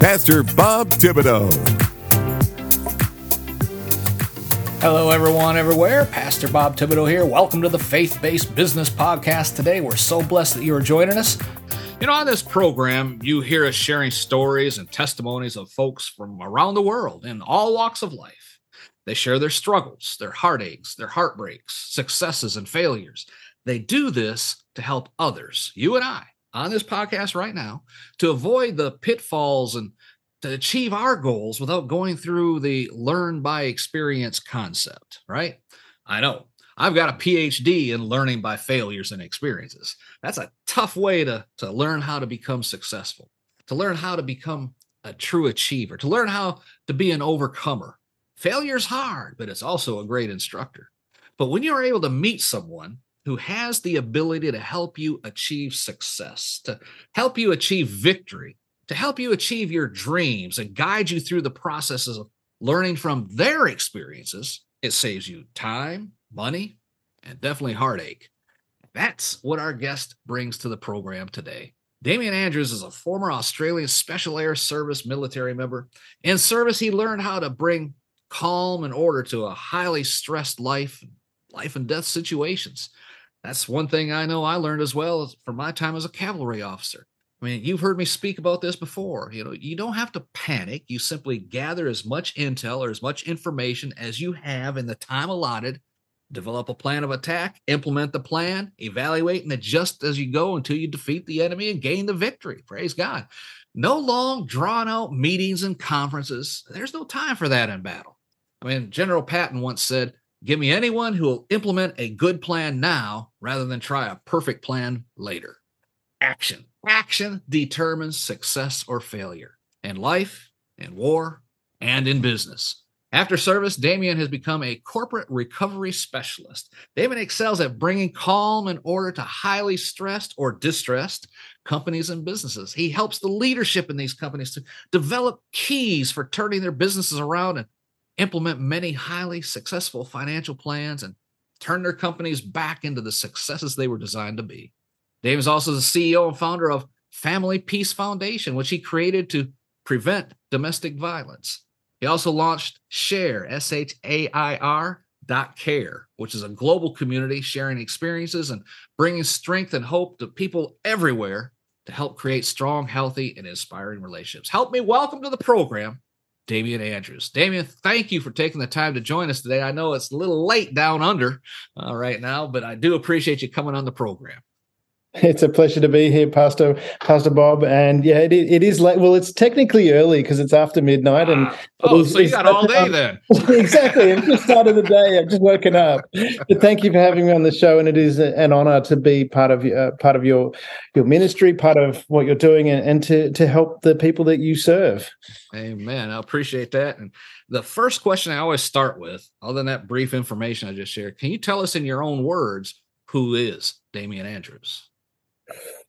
Pastor Bob Thibodeau. Hello, everyone, everywhere. Pastor Bob Thibodeau here. Welcome to the Faith Based Business Podcast today. We're so blessed that you are joining us. You know, on this program, you hear us sharing stories and testimonies of folks from around the world in all walks of life. They share their struggles, their heartaches, their heartbreaks, successes, and failures. They do this to help others, you and I, on this podcast right now to avoid the pitfalls and to achieve our goals without going through the learn by experience concept, right? I know. I've got a PhD in learning by failures and experiences. That's a tough way to, to learn how to become successful, to learn how to become a true achiever, to learn how to be an overcomer. Failure's hard, but it's also a great instructor. But when you're able to meet someone who has the ability to help you achieve success, to help you achieve victory, to help you achieve your dreams and guide you through the processes of learning from their experiences. It saves you time, money, and definitely heartache. That's what our guest brings to the program today. Damian Andrews is a former Australian Special Air Service military member. In service, he learned how to bring calm and order to a highly stressed life, life and death situations. That's one thing I know I learned as well from my time as a cavalry officer. I mean, you've heard me speak about this before. You know, you don't have to panic. You simply gather as much intel or as much information as you have in the time allotted, develop a plan of attack, implement the plan, evaluate and adjust as you go until you defeat the enemy and gain the victory. Praise God. No long, drawn out meetings and conferences. There's no time for that in battle. I mean, General Patton once said, Give me anyone who will implement a good plan now rather than try a perfect plan later. Action. Action determines success or failure in life, in war, and in business. After service, Damian has become a corporate recovery specialist. Damian excels at bringing calm and order to highly stressed or distressed companies and businesses. He helps the leadership in these companies to develop keys for turning their businesses around and implement many highly successful financial plans and turn their companies back into the successes they were designed to be. Dave is also the CEO and founder of Family Peace Foundation, which he created to prevent domestic violence. He also launched Share, S H A I R dot care, which is a global community sharing experiences and bringing strength and hope to people everywhere to help create strong, healthy, and inspiring relationships. Help me welcome to the program Damian Andrews. Damian, thank you for taking the time to join us today. I know it's a little late down under uh, right now, but I do appreciate you coming on the program. It's a pleasure to be here, Pastor Pastor Bob. And yeah, it, it is late. Well, it's technically early because it's after midnight. And ah. oh, so you got all day then? exactly. It's just started the day. I've just woken up. But thank you for having me on the show, and it is an honor to be part of uh, part of your your ministry, part of what you're doing, and, and to to help the people that you serve. Amen. I appreciate that. And the first question I always start with, other than that brief information I just shared, can you tell us in your own words who is Damian Andrews?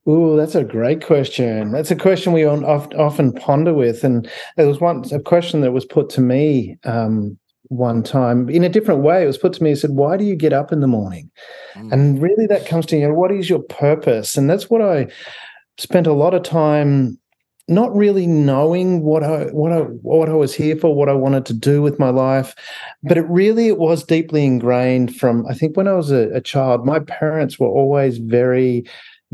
Oh, that's a great question. That's a question we often ponder with. And there was once a question that was put to me um, one time in a different way. It was put to me, it said, Why do you get up in the morning? Mm. And really that comes to you know, what is your purpose? And that's what I spent a lot of time not really knowing what I what I what I was here for, what I wanted to do with my life, but it really it was deeply ingrained from I think when I was a, a child. My parents were always very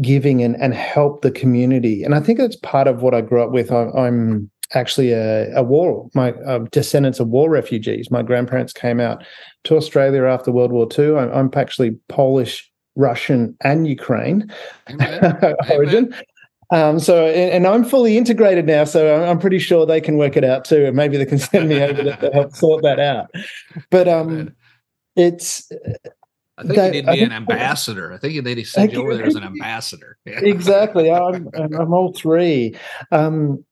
giving and, and help the community. And I think that's part of what I grew up with. I, am actually a, a, war, my uh, descendants of war refugees. My grandparents came out to Australia after World War II. I'm, I'm actually Polish, Russian, and Ukraine origin. Um, so, and, and, I'm fully integrated now, so I'm, I'm, pretty sure they can work it out too, and maybe they can send me over to, to help sort that out. But um, it's I think that, you need to be an ambassador. I think you need to send you over there as an ambassador. exactly. I'm, I'm all three. Um,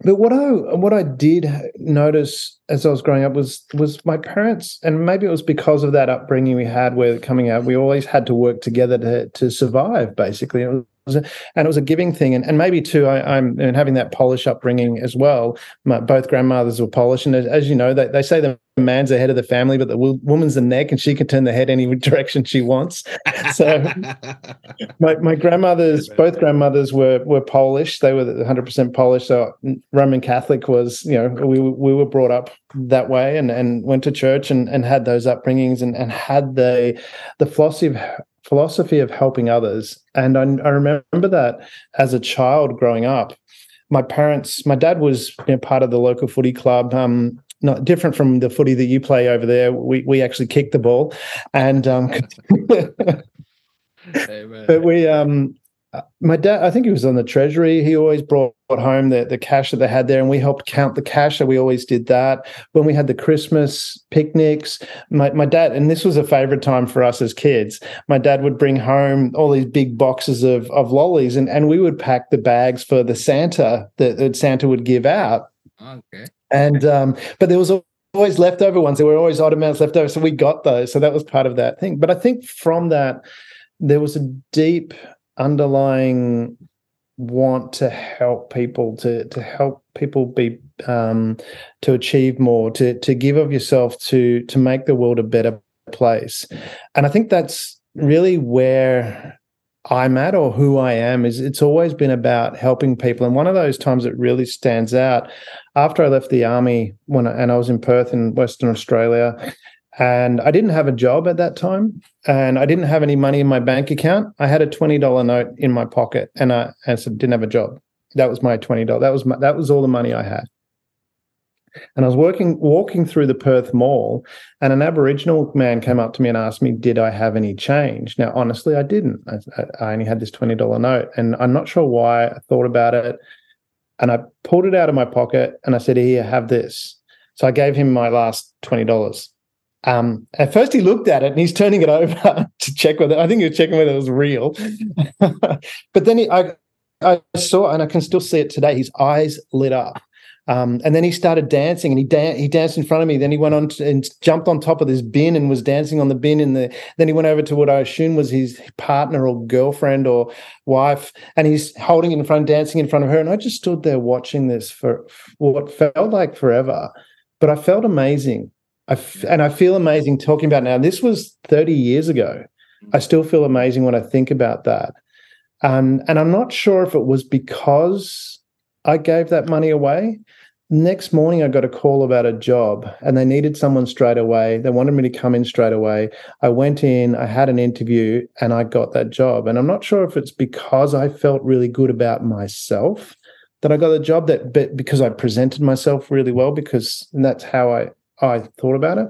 but what I what I did notice as I was growing up was was my parents, and maybe it was because of that upbringing we had, where coming out, we always had to work together to to survive. Basically, it was a, and it was a giving thing, and, and maybe too, I, am and having that Polish upbringing as well. My, both grandmothers were Polish, and as, as you know, they, they say the man's the head of the family, but the woman's the neck, and she can turn the head any direction she wants. So, my, my grandmothers, both grandmothers were were Polish. They were 100 percent Polish. So Roman Catholic was, you know, we we were brought up that way, and and went to church and and had those upbringings, and and had the the philosophy of philosophy of helping others. And I, I remember that as a child growing up my parents, my dad was you know, part of the local footy club. Um, not different from the footy that you play over there. We we actually kick the ball, and um, but we um, my dad, I think he was on the treasury. He always brought home the, the cash that they had there, and we helped count the cash. So we always did that. When we had the Christmas picnics, my, my dad, and this was a favorite time for us as kids, my dad would bring home all these big boxes of, of lollies, and, and we would pack the bags for the Santa that, that Santa would give out. Okay. And um, but there was always leftover ones. There were always odd amounts left over, so we got those. So that was part of that thing. But I think from that, there was a deep underlying want to help people to to help people be um, to achieve more to to give of yourself to to make the world a better place and i think that's really where I'm at or who I am is it's always been about helping people. And one of those times that really stands out after I left the army when I, and I was in Perth in Western Australia and I didn't have a job at that time and I didn't have any money in my bank account. I had a $20 note in my pocket and I, and didn't have a job. That was my $20. That was my, that was all the money I had. And I was working, walking through the Perth Mall, and an Aboriginal man came up to me and asked me, "Did I have any change?" Now, honestly, I didn't. I, I only had this twenty dollar note, and I'm not sure why. I thought about it, and I pulled it out of my pocket, and I said, "Here, have this." So I gave him my last twenty dollars. Um, at first, he looked at it and he's turning it over to check whether I think he was checking whether it was real. but then he, I, I saw, and I can still see it today. His eyes lit up, um, and then he started dancing and he, dan- he danced in front of me. Then he went on to, and jumped on top of this bin and was dancing on the bin. In the then he went over to what I assume was his partner or girlfriend or wife, and he's holding in front, dancing in front of her. And I just stood there watching this for what felt like forever, but I felt amazing. I f- and I feel amazing talking about now. This was 30 years ago. I still feel amazing when I think about that. Um, and I'm not sure if it was because I gave that money away. Next morning, I got a call about a job and they needed someone straight away. They wanted me to come in straight away. I went in, I had an interview, and I got that job. And I'm not sure if it's because I felt really good about myself that I got the job, that but because I presented myself really well, because that's how I, I thought about it.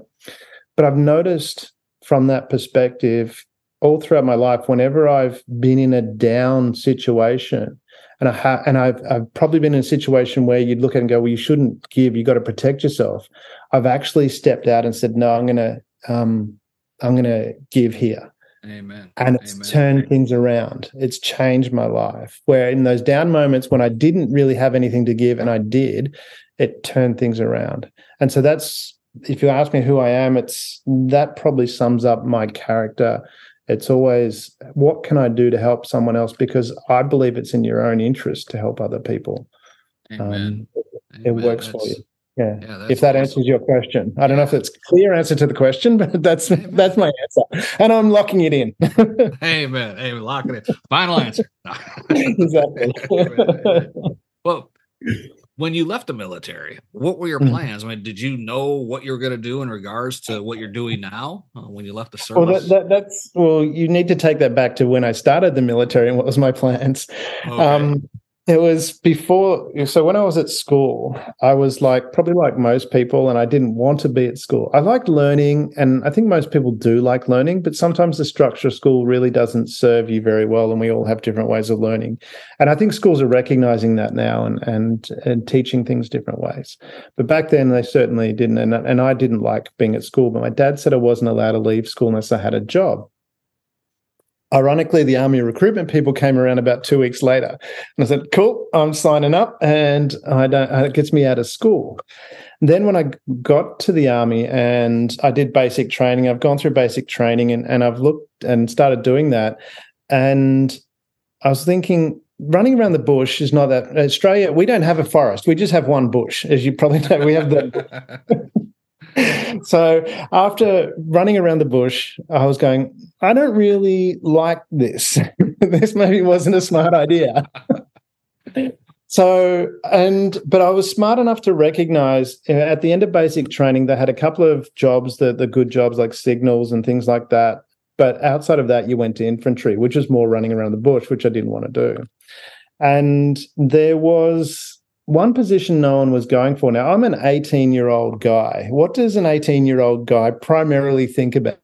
But I've noticed from that perspective all throughout my life, whenever I've been in a down situation, and I ha- and I've I've probably been in a situation where you'd look at it and go, well, you shouldn't give. You got to protect yourself. I've actually stepped out and said, no, I'm gonna um, I'm gonna give here. Amen. And it's Amen. turned things around. It's changed my life. Where in those down moments when I didn't really have anything to give and I did, it turned things around. And so that's if you ask me who I am, it's that probably sums up my character it's always what can I do to help someone else because I believe it's in your own interest to help other people. Amen. Um, it, Amen. works that's, for you. Yeah. yeah if that awesome. answers your question, I don't know if it's clear answer to the question, but that's Amen. that's my answer, and I'm locking it in. Amen. Amen. Locking it. Final answer. exactly. well, when you left the military, what were your Mhm. plans? I mean, did you know what you were going to do in regards to what you're doing now uh, when you left the service? Well, that, that, that's well. You need to take that back to when I started the military and what was my plans. Okay. Um, it was before. So when I was at school, I was like probably like most people, and I didn't want to be at school. I liked learning, and I think most people do like learning, but sometimes the structure of school really doesn't serve you very well, and we all have different ways of learning. And I think schools are recognizing that now and and and teaching things different ways. But back then, they certainly didn't, and and I didn't like being at school. But my dad said I wasn't allowed to leave school unless I had a job. Ironically, the army recruitment people came around about two weeks later, and I said, "Cool, I'm signing up," and I don't. Uh, it gets me out of school. Then when I got to the army and I did basic training, I've gone through basic training and, and I've looked and started doing that, and I was thinking, running around the bush is not that Australia. We don't have a forest. We just have one bush, as you probably know. We have the. so after running around the bush, I was going. I don't really like this. this maybe wasn't a smart idea. so and but I was smart enough to recognize at the end of basic training, they had a couple of jobs, the the good jobs like signals and things like that. But outside of that, you went to infantry, which is more running around the bush, which I didn't want to do. And there was one position no one was going for. Now, I'm an 18 year old guy. What does an 18 year old guy primarily think about?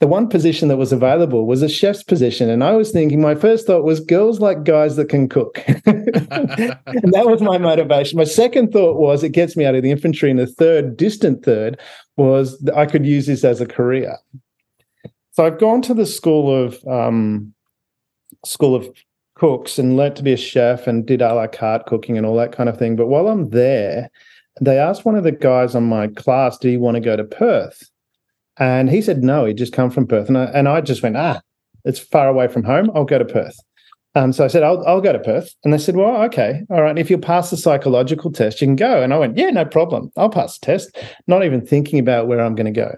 The one position that was available was a chef's position. And I was thinking, my first thought was girls like guys that can cook. and that was my motivation. My second thought was it gets me out of the infantry. And the third, distant third, was I could use this as a career. So I've gone to the school of um, school of cooks and learnt to be a chef and did a la carte cooking and all that kind of thing. But while I'm there, they asked one of the guys on my class, "Do you want to go to Perth?" And he said no, he'd just come from Perth, and I, and I just went, "Ah, it's far away from home. I'll go to Perth." Um, so I said, I'll, I'll go to Perth. And they said, well, okay, all right. If you'll pass the psychological test, you can go. And I went, yeah, no problem. I'll pass the test, not even thinking about where I'm going to go.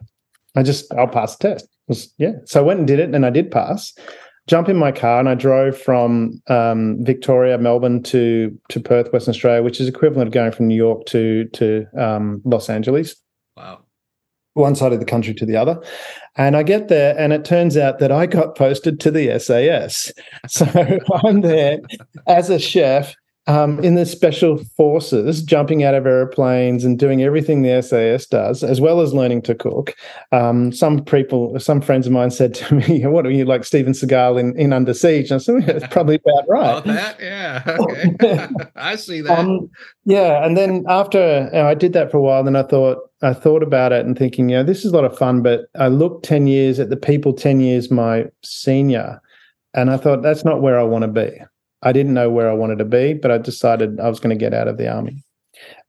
I just, I'll pass the test. Was, yeah. So I went and did it and I did pass jump in my car and I drove from um, Victoria, Melbourne to to Perth, Western Australia, which is equivalent of going from New York to to um, Los Angeles. Wow. One side of the country to the other. And I get there, and it turns out that I got posted to the SAS. So I'm there as a chef um, in the special forces, jumping out of airplanes and doing everything the SAS does, as well as learning to cook. Um, some people, some friends of mine said to me, "What are you like, Steven Seagal in, in Under Siege?" And I said, "That's probably about right." Oh, that, yeah, okay. I see that. Um, yeah, and then after you know, I did that for a while, then I thought I thought about it and thinking, you know, this is a lot of fun. But I looked ten years at the people ten years my senior, and I thought that's not where I want to be. I didn't know where I wanted to be, but I decided I was going to get out of the army.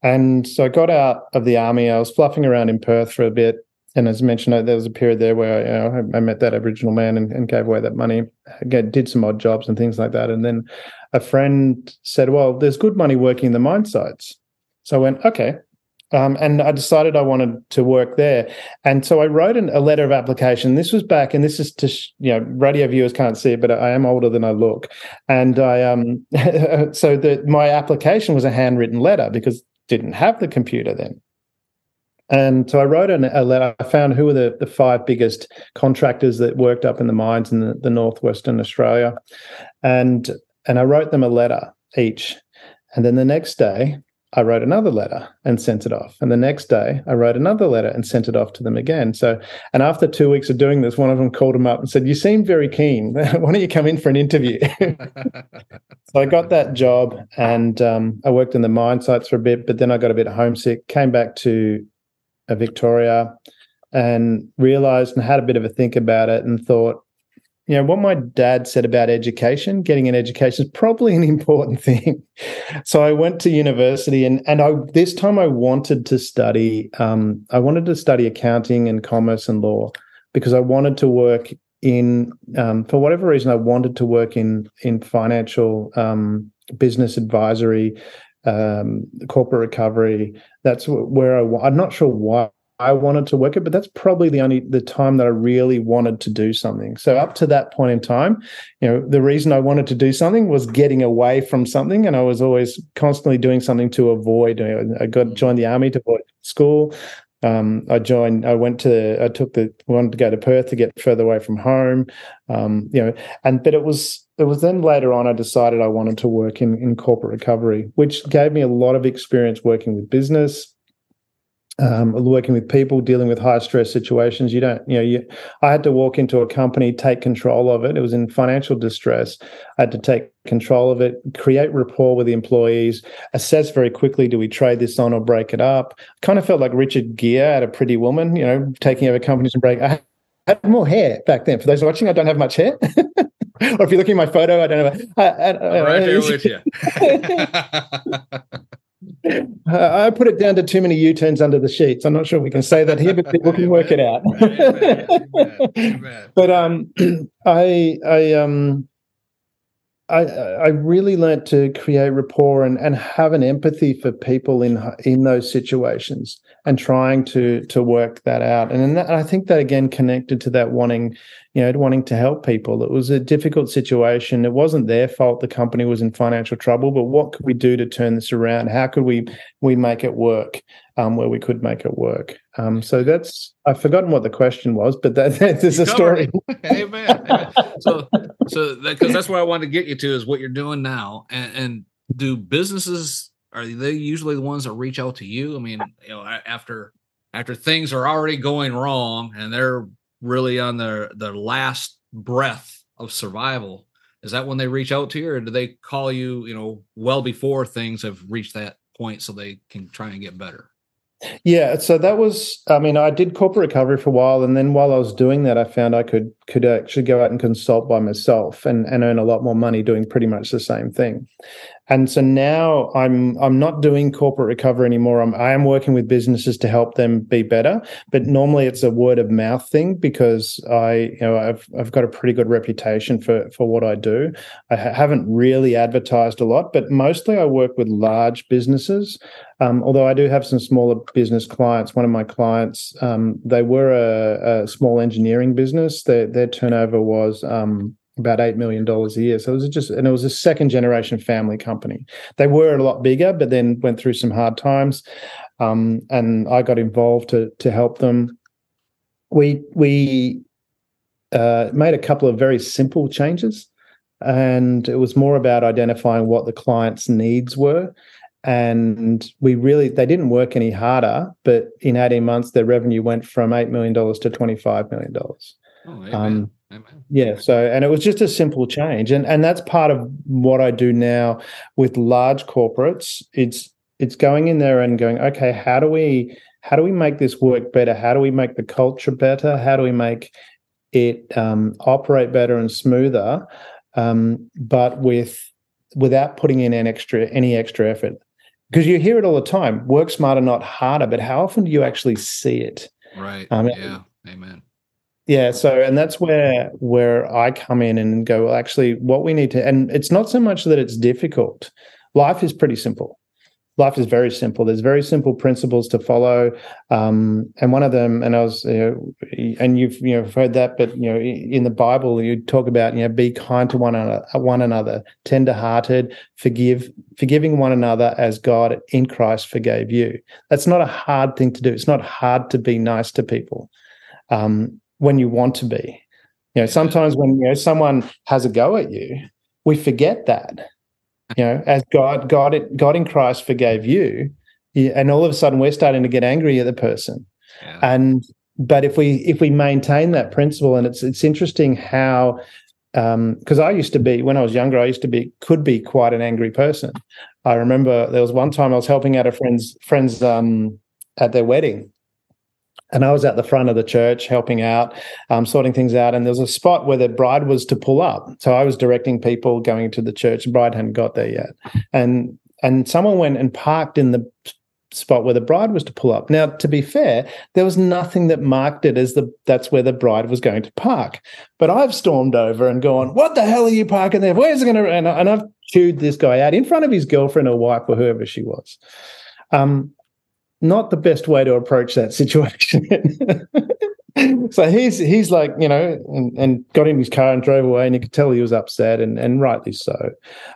And so I got out of the army. I was fluffing around in Perth for a bit. And as mentioned, there was a period there where you know, I met that Aboriginal man and, and gave away that money, did some odd jobs and things like that. And then a friend said, Well, there's good money working in the mine sites. So I went, Okay, um, and I decided I wanted to work there. And so I wrote an, a letter of application. This was back, and this is to, you know, radio viewers can't see it, but I am older than I look. And I, um, so the, my application was a handwritten letter because didn't have the computer then. And so I wrote an, a letter. I found who were the, the five biggest contractors that worked up in the mines in the, the northwestern Australia, and and I wrote them a letter each. And then the next day, I wrote another letter and sent it off. And the next day, I wrote another letter and sent it off to them again. So, and after two weeks of doing this, one of them called him up and said, You seem very keen. Why don't you come in for an interview? so I got that job and um, I worked in the mine sites for a bit, but then I got a bit homesick, came back to uh, Victoria and realized and had a bit of a think about it and thought, you know what my dad said about education getting an education is probably an important thing. So i went to university and and i this time i wanted to study um, i wanted to study accounting and commerce and law because i wanted to work in um, for whatever reason i wanted to work in in financial um, business advisory um, corporate recovery. That's where i i'm not sure why I wanted to work it, but that's probably the only the time that I really wanted to do something. So up to that point in time, you know, the reason I wanted to do something was getting away from something, and I was always constantly doing something to avoid. You know, I got joined the army to avoid school. Um, I joined. I went to. I took the wanted to go to Perth to get further away from home. Um, you know, and but it was it was then later on I decided I wanted to work in in corporate recovery, which gave me a lot of experience working with business um, working with people, dealing with high stress situations. You don't, you know, you, I had to walk into a company, take control of it. It was in financial distress. I had to take control of it, create rapport with the employees, assess very quickly do we trade this on or break it up. Kind of felt like Richard Gere at a Pretty Woman, you know, taking over companies and break. I had more hair back then. For those watching, I don't have much hair. or if you're looking at my photo, I don't have. I, I, I, right there with you. I put it down to too many U-turns under the sheets. I'm not sure we can say that here, but people can work it out. But um, I I um I I really learned to create rapport and and have an empathy for people in in those situations and trying to to work that out. And, that, and I think that again connected to that wanting you know wanting to help people. It was a difficult situation. It wasn't their fault. The company was in financial trouble, but what could we do to turn this around? How could we we make it work? Um, where we could make it work. Um, so that's I've forgotten what the question was, but that, there's a story. Amen. Amen. So so because that, that's what I wanted to get you to is what you're doing now, and, and do businesses are they usually the ones that reach out to you? I mean, you know, after after things are already going wrong and they're really on their their last breath of survival, is that when they reach out to you, or do they call you, you know, well before things have reached that point so they can try and get better? Yeah, so that was I mean, I did corporate recovery for a while and then while I was doing that I found I could could actually go out and consult by myself and, and earn a lot more money doing pretty much the same thing. And so now I'm I'm not doing corporate recovery anymore. I'm I am working with businesses to help them be better. But normally it's a word of mouth thing because I you know I've I've got a pretty good reputation for for what I do. I ha- haven't really advertised a lot, but mostly I work with large businesses. Um, although I do have some smaller business clients. One of my clients, um, they were a, a, small engineering business. Their their turnover was um, about eight million dollars a year. So it was just, and it was a second generation family company. They were a lot bigger, but then went through some hard times, um, and I got involved to to help them. We we uh, made a couple of very simple changes, and it was more about identifying what the client's needs were. And we really, they didn't work any harder, but in 18 months, their revenue went from $8 million to $25 million. Oh, um. Yeah. So, and it was just a simple change, and and that's part of what I do now with large corporates. It's it's going in there and going, okay, how do we how do we make this work better? How do we make the culture better? How do we make it um, operate better and smoother, um, but with without putting in an extra any extra effort? Because you hear it all the time: work smarter, not harder. But how often do you actually see it? Right. Um, yeah. Amen yeah so and that's where where i come in and go well actually what we need to and it's not so much that it's difficult. Life is pretty simple. Life is very simple. There's very simple principles to follow um, and one of them and i was and you've you know heard that but you know in the bible you talk about you know be kind to one another one another tender hearted forgive forgiving one another as god in christ forgave you. That's not a hard thing to do. It's not hard to be nice to people. Um, when you want to be. You know, sometimes when you know someone has a go at you, we forget that. You know, as God, God, it God in Christ forgave you, and all of a sudden we're starting to get angry at the person. Yeah. And but if we if we maintain that principle, and it's it's interesting how because um, I used to be when I was younger, I used to be could be quite an angry person. I remember there was one time I was helping out a friend's friend's um, at their wedding, and I was at the front of the church helping out, um, sorting things out. And there was a spot where the bride was to pull up. So I was directing people going to the church. The bride hadn't got there yet. And and someone went and parked in the spot where the bride was to pull up. Now, to be fair, there was nothing that marked it as the that's where the bride was going to park. But I've stormed over and gone, "What the hell are you parking there? Where's it going to?" And, and I've chewed this guy out in front of his girlfriend or wife or whoever she was. Um, not the best way to approach that situation. so he's he's like you know and, and, got in his car and drove away and you could tell he was upset and and rightly so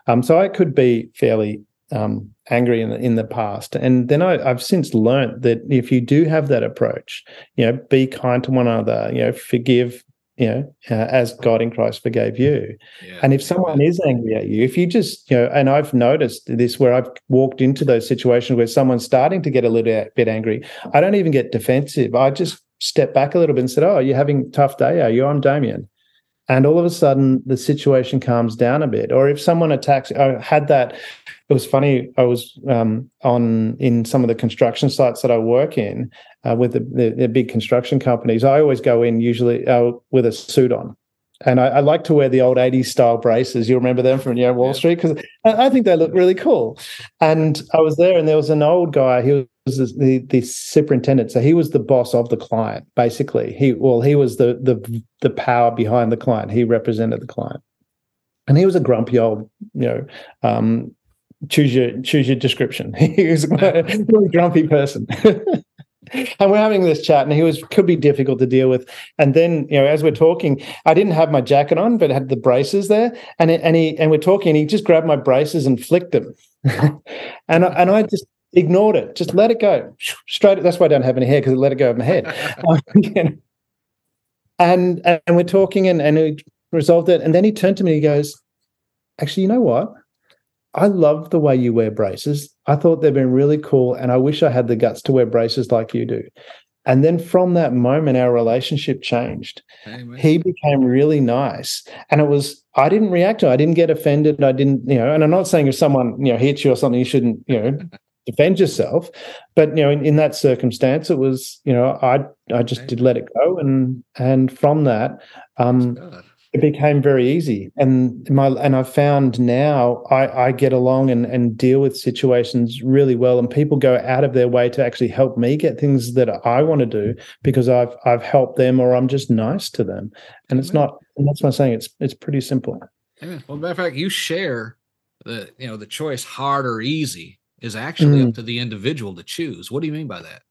um, so i could be fairly um, angry in the, in the past and then I, i've since learned that if you do have that approach you know be kind to one another you know forgive you know, uh, as God in Christ forgave you. Yeah. And if someone is angry at you, if you just, you know, and I've noticed this where I've walked into those situations where someone's starting to get a little bit angry, I don't even get defensive. I just step back a little bit and said, "Oh, you're having a tough day, are you? I'm Damian." And all of a sudden the situation calms down a bit or if someone attacks i had that it was funny i was um, on in some of the construction sites that i work in uh, with the, the, the, big construction companies i always go in usually uh, with a suit on and I, I, like to wear the old 80s style braces. You remember them from you know, Wall. Street? Because I, I, think they look really cool. And I was there, and there was an old guy. He was the, the superintendent. So he was the boss of the client, basically. He well, he was the the the power behind the client. He represented the client. And he was a grumpy old, you know, um, choose your choose your description. he was a really grumpy person. and we're having this chat and he was could be difficult to deal with and then you know as we're talking i didn't have my jacket on but had the braces there and it, and he and we're talking and he just grabbed my braces and flicked them and I, and i just ignored it just let it go straight that's why i don't have any hair because i let it go of my head um, you know, and and we're talking and and he resolved it and then he turned to me and he goes actually you know what I love the way you wear braces. I thought they've been really cool, and I wish I had the guts to wear braces like you do. And then from that moment, our relationship changed. Amen. He became really nice. And it was, I didn't react to it. I didn't get offended. I didn't, you know, and I'm not saying if someone, you know, hits you or something, you shouldn't, you know, defend yourself. But, you know, in, in that circumstance, it was, you know, I I just did let it go. And and from that, um, it became very easy. And my and i've found now i i get along and and deal with situations really well and people go out of their way to actually help me get things that i want to do because i've i've helped them or i'm just nice to them. And it's not and that's what i'm saying it's it's pretty simple. Well matter of fact you share the you know the choice hard or easy is actually mm. up to the individual to choose what do you mean by that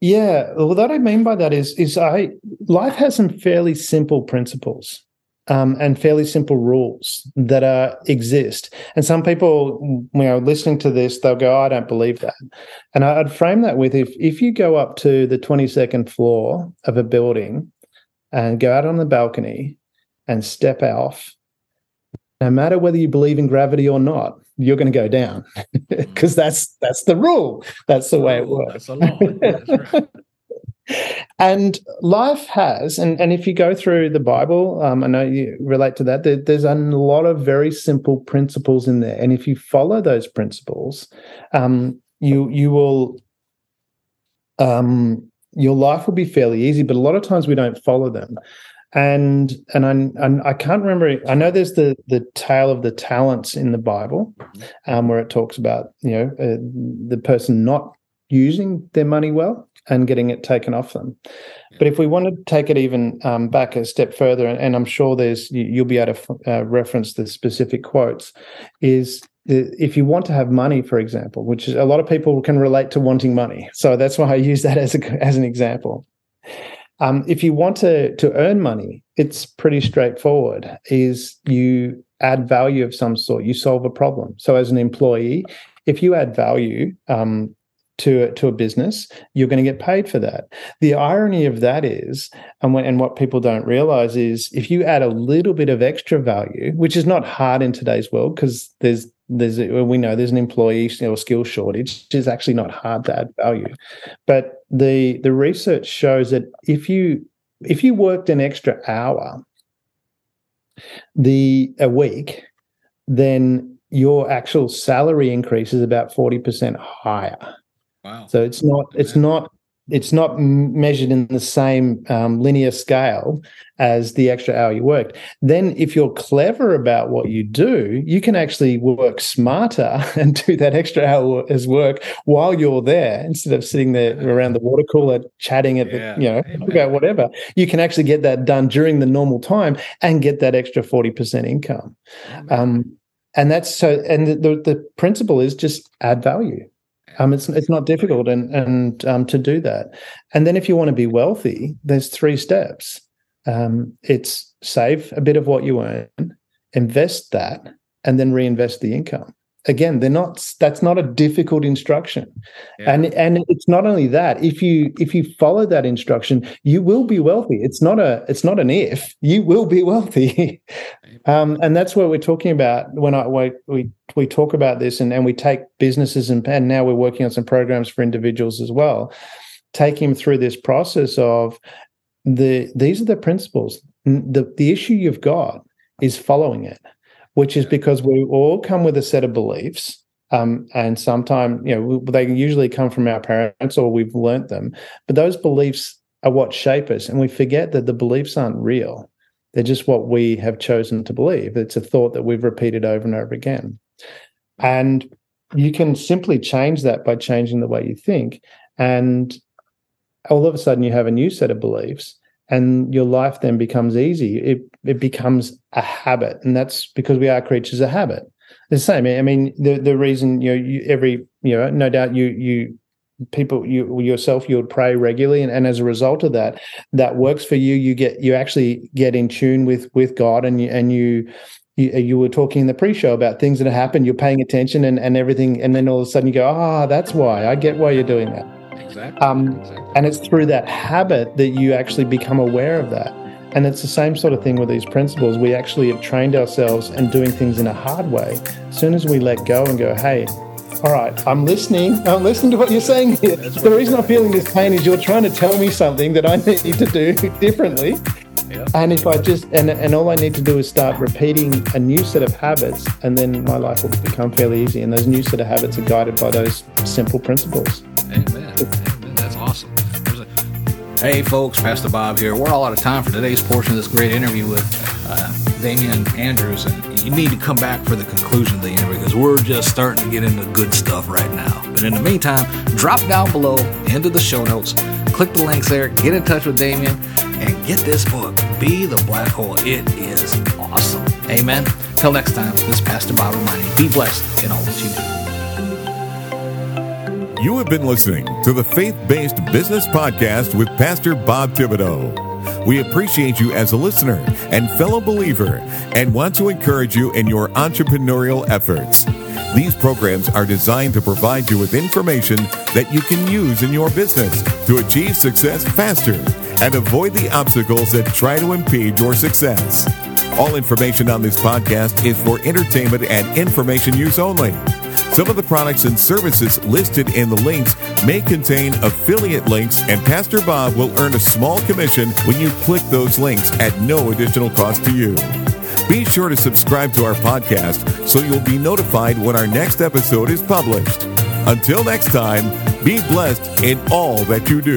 yeah, well, what I mean by that is, is I life has some fairly simple principles um, and fairly simple rules that uh, exist. And some people, when you know, listening to this, they'll go, oh, "I don't believe that." And I'd frame that with if if you go up to the twenty second floor of a building and go out on the balcony and step off, no matter whether you believe in gravity or not, you're going to go down because mm. that's that's the rule. That's the way it works. and life has, and, and if you go through the Bible, um, I know you relate to that. There, there's a lot of very simple principles in there, and if you follow those principles, um, you you will um, your life will be fairly easy. But a lot of times we don't follow them and and I, and I can't remember. I know there's the the tale of the talents in the Bible, um, where it talks about you know uh, the person not using their money well and getting it taken off them. But if we want to take it even um, back a step further, and, and, I'm sure there's you, will be able to uh, reference the specific quotes, is if you want to have money, for example, which is a lot of people can relate to wanting money. So that's why I use that as a, as an example. Um, if you want to to earn money, it's pretty straightforward. Is you add value of some sort, you solve a problem. So as an employee, if you add value um, to to a business, you're going to get paid for that. The irony of that is, and when, and what people don't realize is, if you add a little bit of extra value, which is not hard in today's world because there's there's we know there's an employee or skill shortage. is actually not hard to add value, but the the research shows that if you if you worked an extra hour the a week, then your actual salary increase is about forty percent higher. Wow! So it's not it's not it's not measured in the same um, linear scale as the extra hour you worked. Then, if you're clever about what you do, you can actually work smarter and do that extra hour as work while you're there instead of sitting there around the water cooler chatting at yeah. the, you know Amen. about whatever. You can actually get that done during the normal time and get that extra forty percent income. Um, and that's so. And the, the principle is just add value um, it's it's not difficult, and and um, to do that. And then if you want to be wealthy, there's three steps. Um, it's save a bit of what you earn, invest that, and then reinvest the income again they're not that's not a difficult instruction. Yeah. and and it's not only that if you if you follow that instruction you will be wealthy. It's not a it's not an if you will be wealthy. Um, and that's what we're talking about when i we we talk about this and, and we take businesses and, and now we're working on some programs for individuals as well. Taking them through this process of the these are the principles. The, the issue you've got is following it, which is because we all come with a set of beliefs. Um, and sometimes, you know, they usually come from our parents or we've learnt them. But those beliefs are what shape us. And we forget that the beliefs aren't real. They're just what we have chosen to believe. It's a thought that we've repeated over and over again. And you can simply change that by changing the way you think. And all of a sudden, you have a new set of beliefs, and your life then becomes easy. It, it becomes a habit. And that's because we are creatures of habit. The same. I mean, the, the reason, you know, you, every, you know, no doubt you, you, people you yourself you would pray regularly and, and as a result of that that works for you you get you actually get in tune with with god and you and you you, you were talking in the pre-show about things that have happened you're paying attention and, and everything and then all of a sudden you go ah oh, that's why i get why you're doing that exactly. Um, exactly. and it's through that habit that you actually become aware of that and it's the same sort of thing with these principles we actually have trained ourselves and doing things in a hard way as soon as we let go and go hey all right, I'm listening. I'm listening to what you're saying here. the reason I'm feeling this pain is you're trying to tell me something that I need to do differently. And if I just and and all I need to do is start repeating a new set of habits, and then my life will become fairly easy. And those new set of habits are guided by those simple principles. Amen. That's awesome. Hey, folks, Pastor Bob here. We're all out of time for today's portion of this great interview with uh, Damian Andrews, and you need to come back for the conclusion of the interview because we're just starting to get into good stuff right now. But in the meantime, drop down below into the show notes, click the links there, get in touch with Damian, and get this book, Be the Black Hole. It is awesome. Amen. Till next time, this is Pastor Bob reminding you, be blessed in all that you do. You have been listening to the Faith Based Business Podcast with Pastor Bob Thibodeau. We appreciate you as a listener and fellow believer and want to encourage you in your entrepreneurial efforts. These programs are designed to provide you with information that you can use in your business to achieve success faster and avoid the obstacles that try to impede your success. All information on this podcast is for entertainment and information use only. Some of the products and services listed in the links may contain affiliate links, and Pastor Bob will earn a small commission when you click those links at no additional cost to you. Be sure to subscribe to our podcast so you'll be notified when our next episode is published. Until next time, be blessed in all that you do.